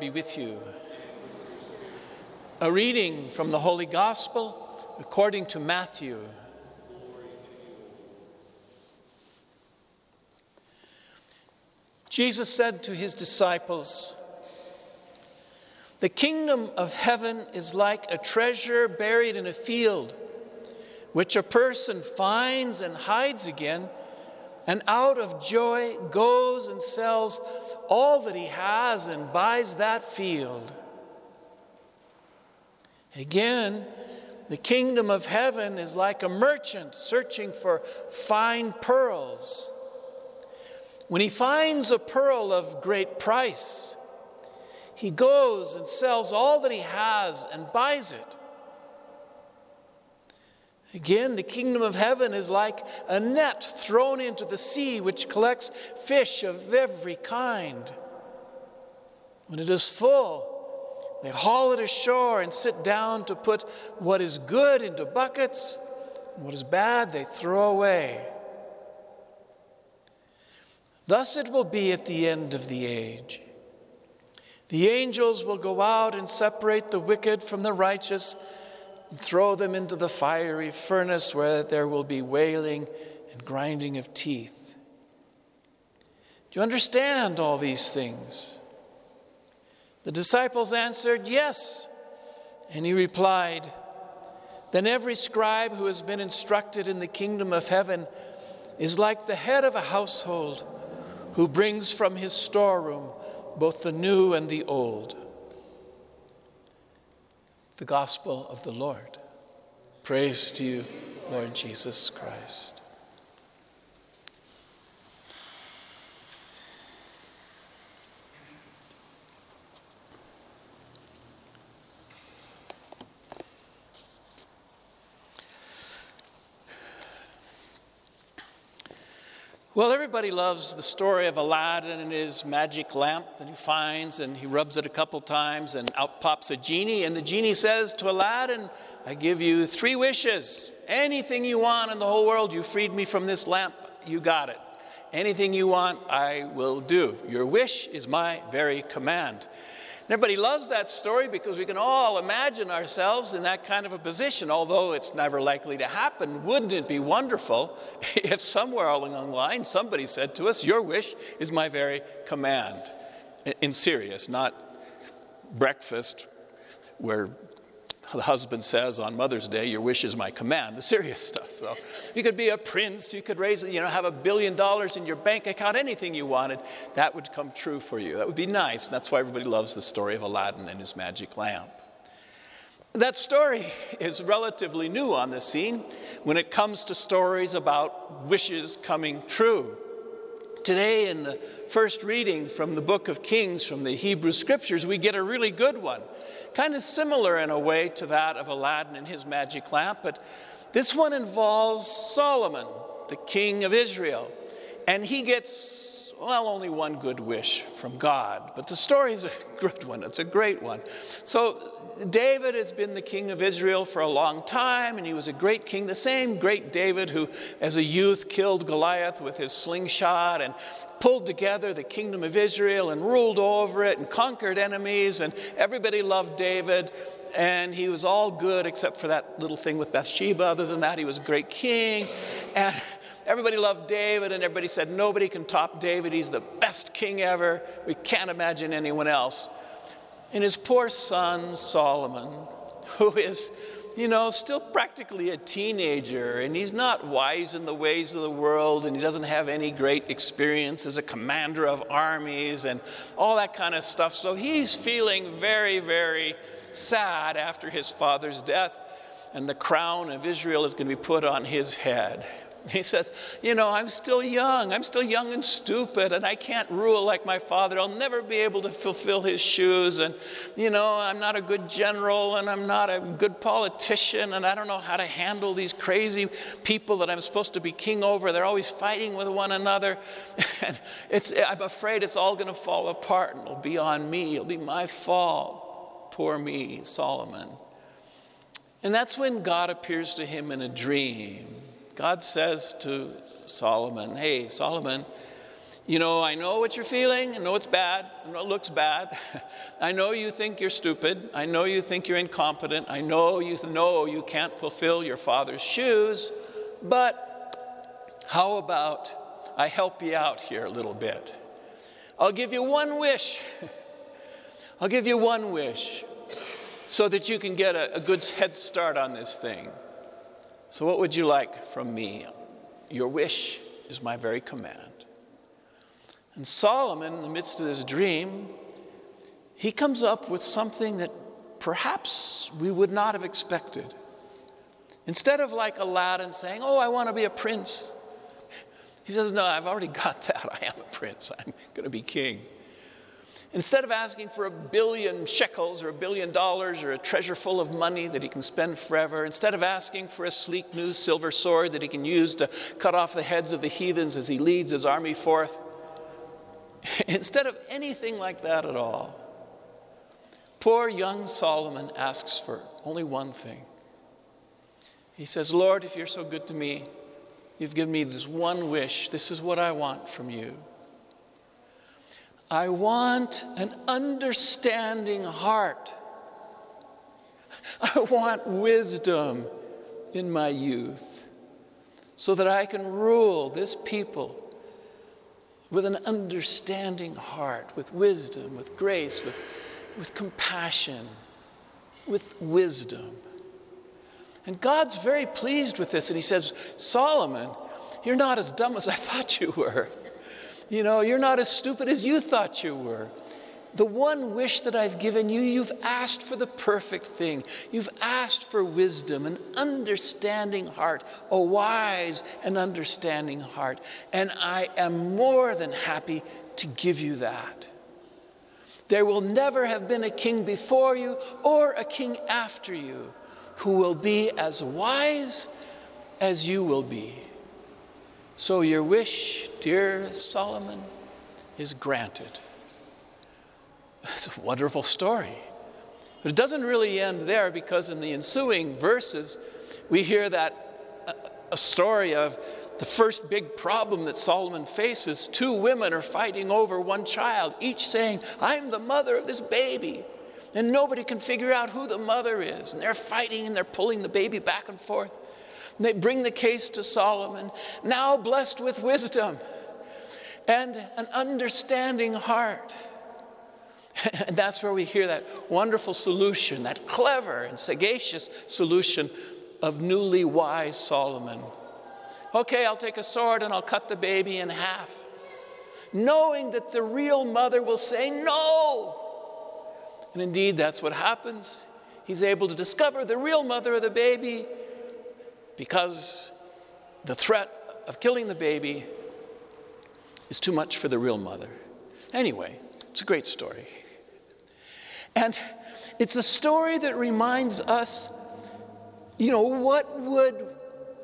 Be with you. A reading from the Holy Gospel according to Matthew. Jesus said to his disciples, The kingdom of heaven is like a treasure buried in a field, which a person finds and hides again, and out of joy goes and sells all that he has and buys that field. Again, the kingdom of heaven is like a merchant searching for fine pearls. When he finds a pearl of great price, he goes and sells all that he has and buys it. Again, the kingdom of heaven is like a net thrown into the sea which collects fish of every kind. When it is full, they haul it ashore and sit down to put what is good into buckets, and what is bad they throw away. Thus it will be at the end of the age. The angels will go out and separate the wicked from the righteous throw them into the fiery furnace where there will be wailing and grinding of teeth. Do you understand all these things? The disciples answered, Yes. And he replied, Then every scribe who has been instructed in the kingdom of heaven is like the head of a household who brings from his storeroom both the new and the old. The gospel of the Lord. Praise to you, Lord Jesus Christ. Well, everybody loves the story of Aladdin and his magic lamp that he finds, and he rubs it a couple times, and out pops a genie. And the genie says to Aladdin, I give you three wishes. Anything you want in the whole world, you freed me from this lamp, you got it. Anything you want, I will do. Your wish is my very command. Everybody loves that story because we can all imagine ourselves in that kind of a position, although it's never likely to happen. Wouldn't it be wonderful if somewhere along the line somebody said to us, Your wish is my very command? In serious, not breakfast where the husband says on Mother's Day, Your wish is my command, the serious stuff. So you could be a prince, you could raise, you know, have a billion dollars in your bank account, anything you wanted, that would come true for you. That would be nice. And that's why everybody loves the story of Aladdin and his magic lamp. That story is relatively new on the scene when it comes to stories about wishes coming true. Today, in the first reading from the book of Kings from the Hebrew scriptures, we get a really good one. Kind of similar in a way to that of Aladdin and his magic lamp, but this one involves Solomon, the king of Israel. And he gets, well, only one good wish from God. But the story is a good one, it's a great one. So, David has been the king of Israel for a long time, and he was a great king, the same great David who, as a youth, killed Goliath with his slingshot and pulled together the kingdom of Israel and ruled over it and conquered enemies, and everybody loved David. And he was all good except for that little thing with Bathsheba. Other than that, he was a great king. And everybody loved David, and everybody said, Nobody can top David. He's the best king ever. We can't imagine anyone else. And his poor son, Solomon, who is, you know, still practically a teenager, and he's not wise in the ways of the world, and he doesn't have any great experience as a commander of armies and all that kind of stuff. So he's feeling very, very sad after his father's death, and the crown of Israel is going to be put on his head. He says, You know, I'm still young. I'm still young and stupid, and I can't rule like my father. I'll never be able to fulfill his shoes. And, you know, I'm not a good general, and I'm not a good politician, and I don't know how to handle these crazy people that I'm supposed to be king over. They're always fighting with one another. And it's, I'm afraid it's all going to fall apart, and it'll be on me. It'll be my fault. poor me, Solomon. And that's when God appears to him in a dream. God says to Solomon, Hey, Solomon, you know, I know what you're feeling. I know it's bad. I know it looks bad. I know you think you're stupid. I know you think you're incompetent. I know you know you can't fulfill your father's shoes. But how about I help you out here a little bit? I'll give you one wish. I'll give you one wish so that you can get a, a good head start on this thing. So, what would you like from me? Your wish is my very command. And Solomon, in the midst of this dream, he comes up with something that perhaps we would not have expected. Instead of like Aladdin saying, Oh, I want to be a prince, he says, No, I've already got that. I am a prince. I'm going to be king. Instead of asking for a billion shekels or a billion dollars or a treasure full of money that he can spend forever, instead of asking for a sleek new silver sword that he can use to cut off the heads of the heathens as he leads his army forth, instead of anything like that at all, poor young Solomon asks for only one thing. He says, Lord, if you're so good to me, you've given me this one wish. This is what I want from you. I want an understanding heart. I want wisdom in my youth so that I can rule this people with an understanding heart, with wisdom, with grace, with, with compassion, with wisdom. And God's very pleased with this. And He says, Solomon, you're not as dumb as I thought you were. You know, you're not as stupid as you thought you were. The one wish that I've given you, you've asked for the perfect thing. You've asked for wisdom, an understanding heart, a wise and understanding heart. And I am more than happy to give you that. There will never have been a king before you or a king after you who will be as wise as you will be. So your wish, dear Solomon, is granted. That's a wonderful story. But it doesn't really end there because in the ensuing verses, we hear that uh, a story of the first big problem that Solomon faces. Two women are fighting over one child, each saying, I'm the mother of this baby. And nobody can figure out who the mother is. And they're fighting and they're pulling the baby back and forth. They bring the case to Solomon, now blessed with wisdom and an understanding heart. And that's where we hear that wonderful solution, that clever and sagacious solution of newly wise Solomon. Okay, I'll take a sword and I'll cut the baby in half, knowing that the real mother will say no. And indeed, that's what happens. He's able to discover the real mother of the baby because the threat of killing the baby is too much for the real mother. Anyway, it's a great story. And it's a story that reminds us you know, what would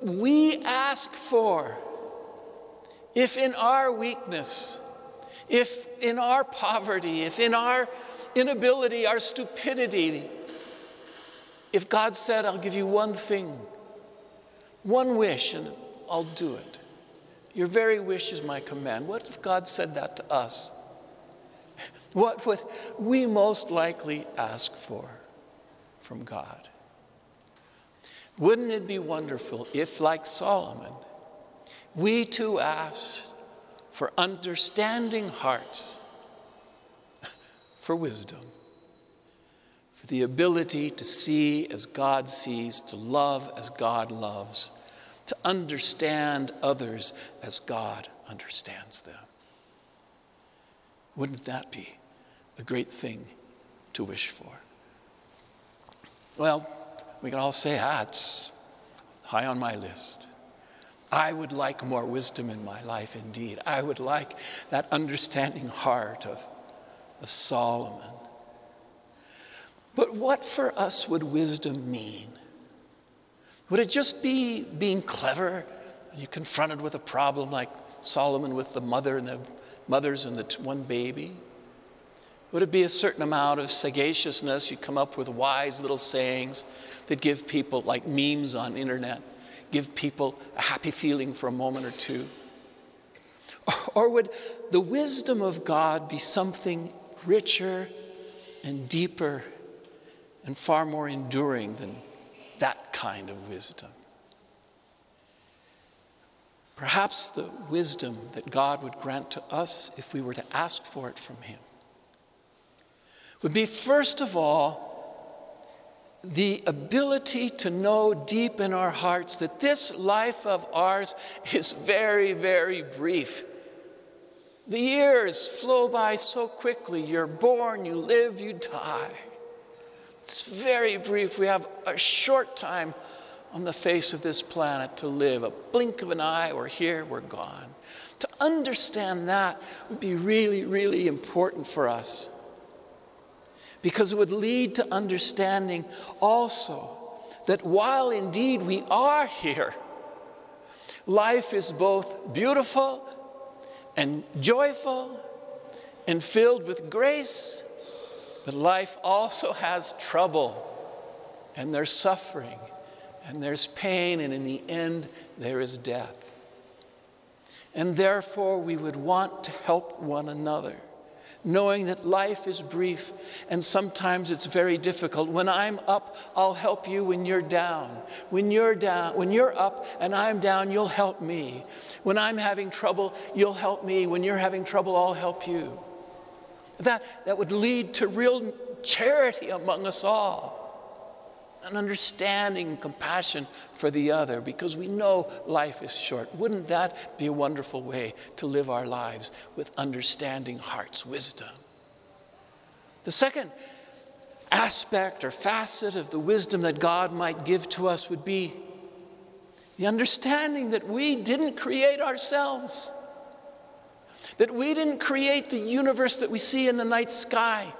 we ask for if in our weakness, if in our poverty, if in our inability, our stupidity, if God said, I'll give you one thing one wish and I'll do it. Your very wish is my command. What if God said that to us? What would we most likely ask for from God? Wouldn't it be wonderful if, like Solomon, we too asked for understanding hearts, for wisdom, the ability to see as God sees, to love as God loves, to understand others as God understands them. Wouldn't that be a great thing to wish for? Well, we can all say, ah, it's high on my list. I would like more wisdom in my life indeed. I would like that understanding heart of, of Solomon. But what for us would wisdom mean? Would it just be being clever? And You confronted with a problem like Solomon with the mother and the mothers and the one baby? Would it be a certain amount of sagaciousness? You come up with wise little sayings that give people, like memes on internet, give people a happy feeling for a moment or two? Or would the wisdom of God be something richer and deeper and far more enduring than that kind of wisdom? Perhaps the wisdom that God would grant to us if we were to ask for it from Him would be, first of all, the ability to know deep in our hearts that this life of ours is very, very brief. The years flow by so quickly. You're born, you live, you die. It's very brief. We have a short time on the face of this planet to live. A blink of an eye, we're here, we're gone. To understand that would be really, really important for us because it would lead to understanding also that while indeed we are here, life is both beautiful and joyful and filled with grace, but life also has trouble and there's suffering and there's pain, and in the end, there is death. And therefore, we would want to help one another knowing that life is brief and sometimes it's very difficult. When I'm up, I'll help you when you're down. When you're down, when you're up and I'm down, you'll help me. When I'm having trouble, you'll help me. When you're having trouble, I'll help you. That, that would lead to real charity among us all an understanding and compassion for the other because we know life is short. Wouldn't that be a wonderful way to live our lives with understanding heart's wisdom? The second aspect or facet of the wisdom that God might give to us would be the understanding that we didn't create ourselves, that we didn't create the universe that we see in the night sky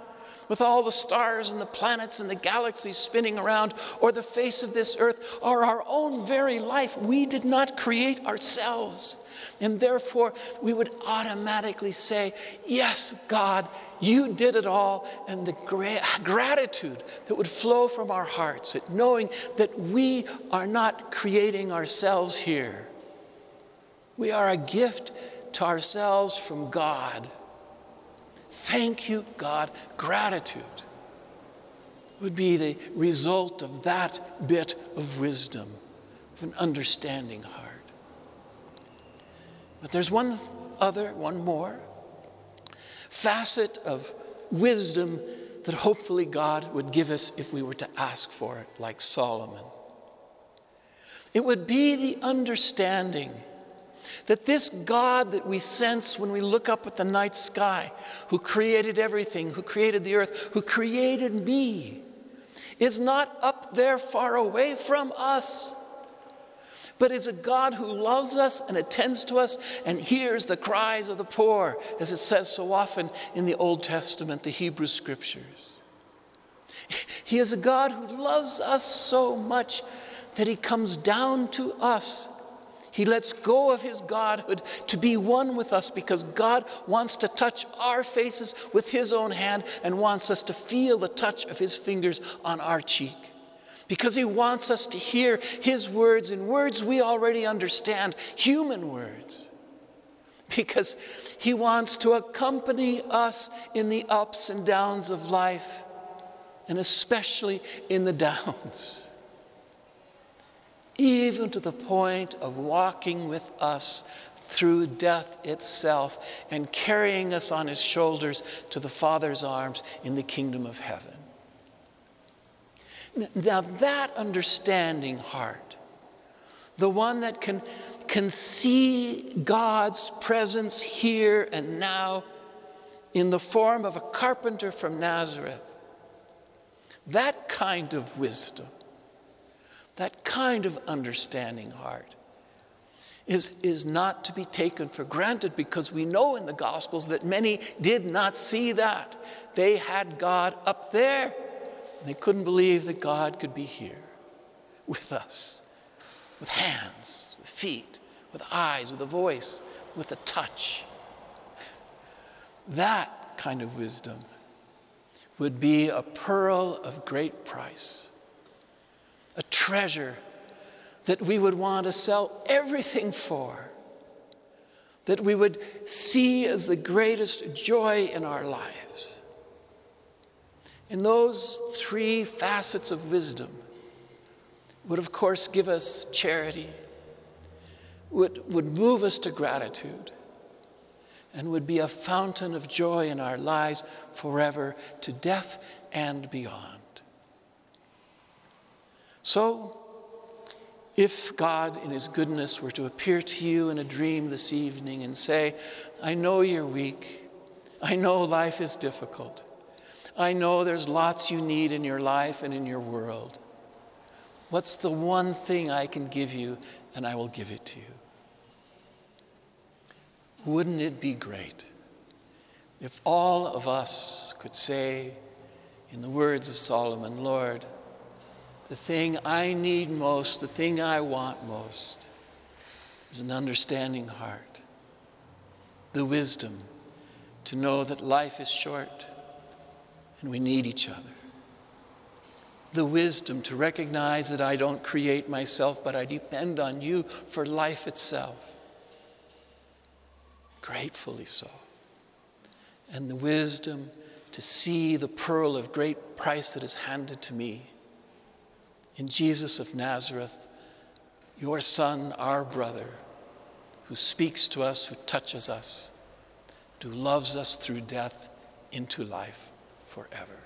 with all the stars and the planets and the galaxies spinning around, or the face of this earth, or our own very life. We did not create ourselves. And therefore, we would automatically say, Yes, God, you did it all. And the gra- gratitude that would flow from our hearts at knowing that we are not creating ourselves here. We are a gift to ourselves from God. Thank you, God. Gratitude would be the result of that bit of wisdom, of an understanding heart. But there's one other, one more facet of wisdom that hopefully God would give us if we were to ask for it, like Solomon. It would be the understanding that this God that we sense when we look up at the night sky, who created everything, who created the earth, who created me, is not up there far away from us, but is a God who loves us and attends to us and hears the cries of the poor, as it says so often in the Old Testament, the Hebrew Scriptures. He is a God who loves us so much that he comes down to us he lets go of his godhood to be one with us because God wants to touch our faces with his own hand and wants us to feel the touch of his fingers on our cheek. Because he wants us to hear his words in words we already understand, human words. Because he wants to accompany us in the ups and downs of life, and especially in the downs even to the point of walking with us through death itself and carrying us on his shoulders to the Father's arms in the kingdom of heaven. Now, that understanding heart, the one that can, can see God's presence here and now in the form of a carpenter from Nazareth, that kind of wisdom that kind of understanding heart is, is not to be taken for granted because we know in the Gospels that many did not see that. They had God up there. And they couldn't believe that God could be here with us, with hands, with feet, with eyes, with a voice, with a touch. That kind of wisdom would be a pearl of great price, a treasure that we would want to sell everything for, that we would see as the greatest joy in our lives. And those three facets of wisdom would, of course, give us charity, would, would move us to gratitude, and would be a fountain of joy in our lives forever to death and beyond. So, if God, in His goodness, were to appear to you in a dream this evening and say, I know you're weak, I know life is difficult, I know there's lots you need in your life and in your world. What's the one thing I can give you, and I will give it to you? Wouldn't it be great if all of us could say, in the words of Solomon, Lord, the thing I need most, the thing I want most, is an understanding heart, the wisdom to know that life is short and we need each other, the wisdom to recognize that I don't create myself, but I depend on you for life itself gratefully so. And the wisdom to see the pearl of great price that is handed to me in Jesus of Nazareth, your Son, our brother, who speaks to us, who touches us, who loves us through death into life forever.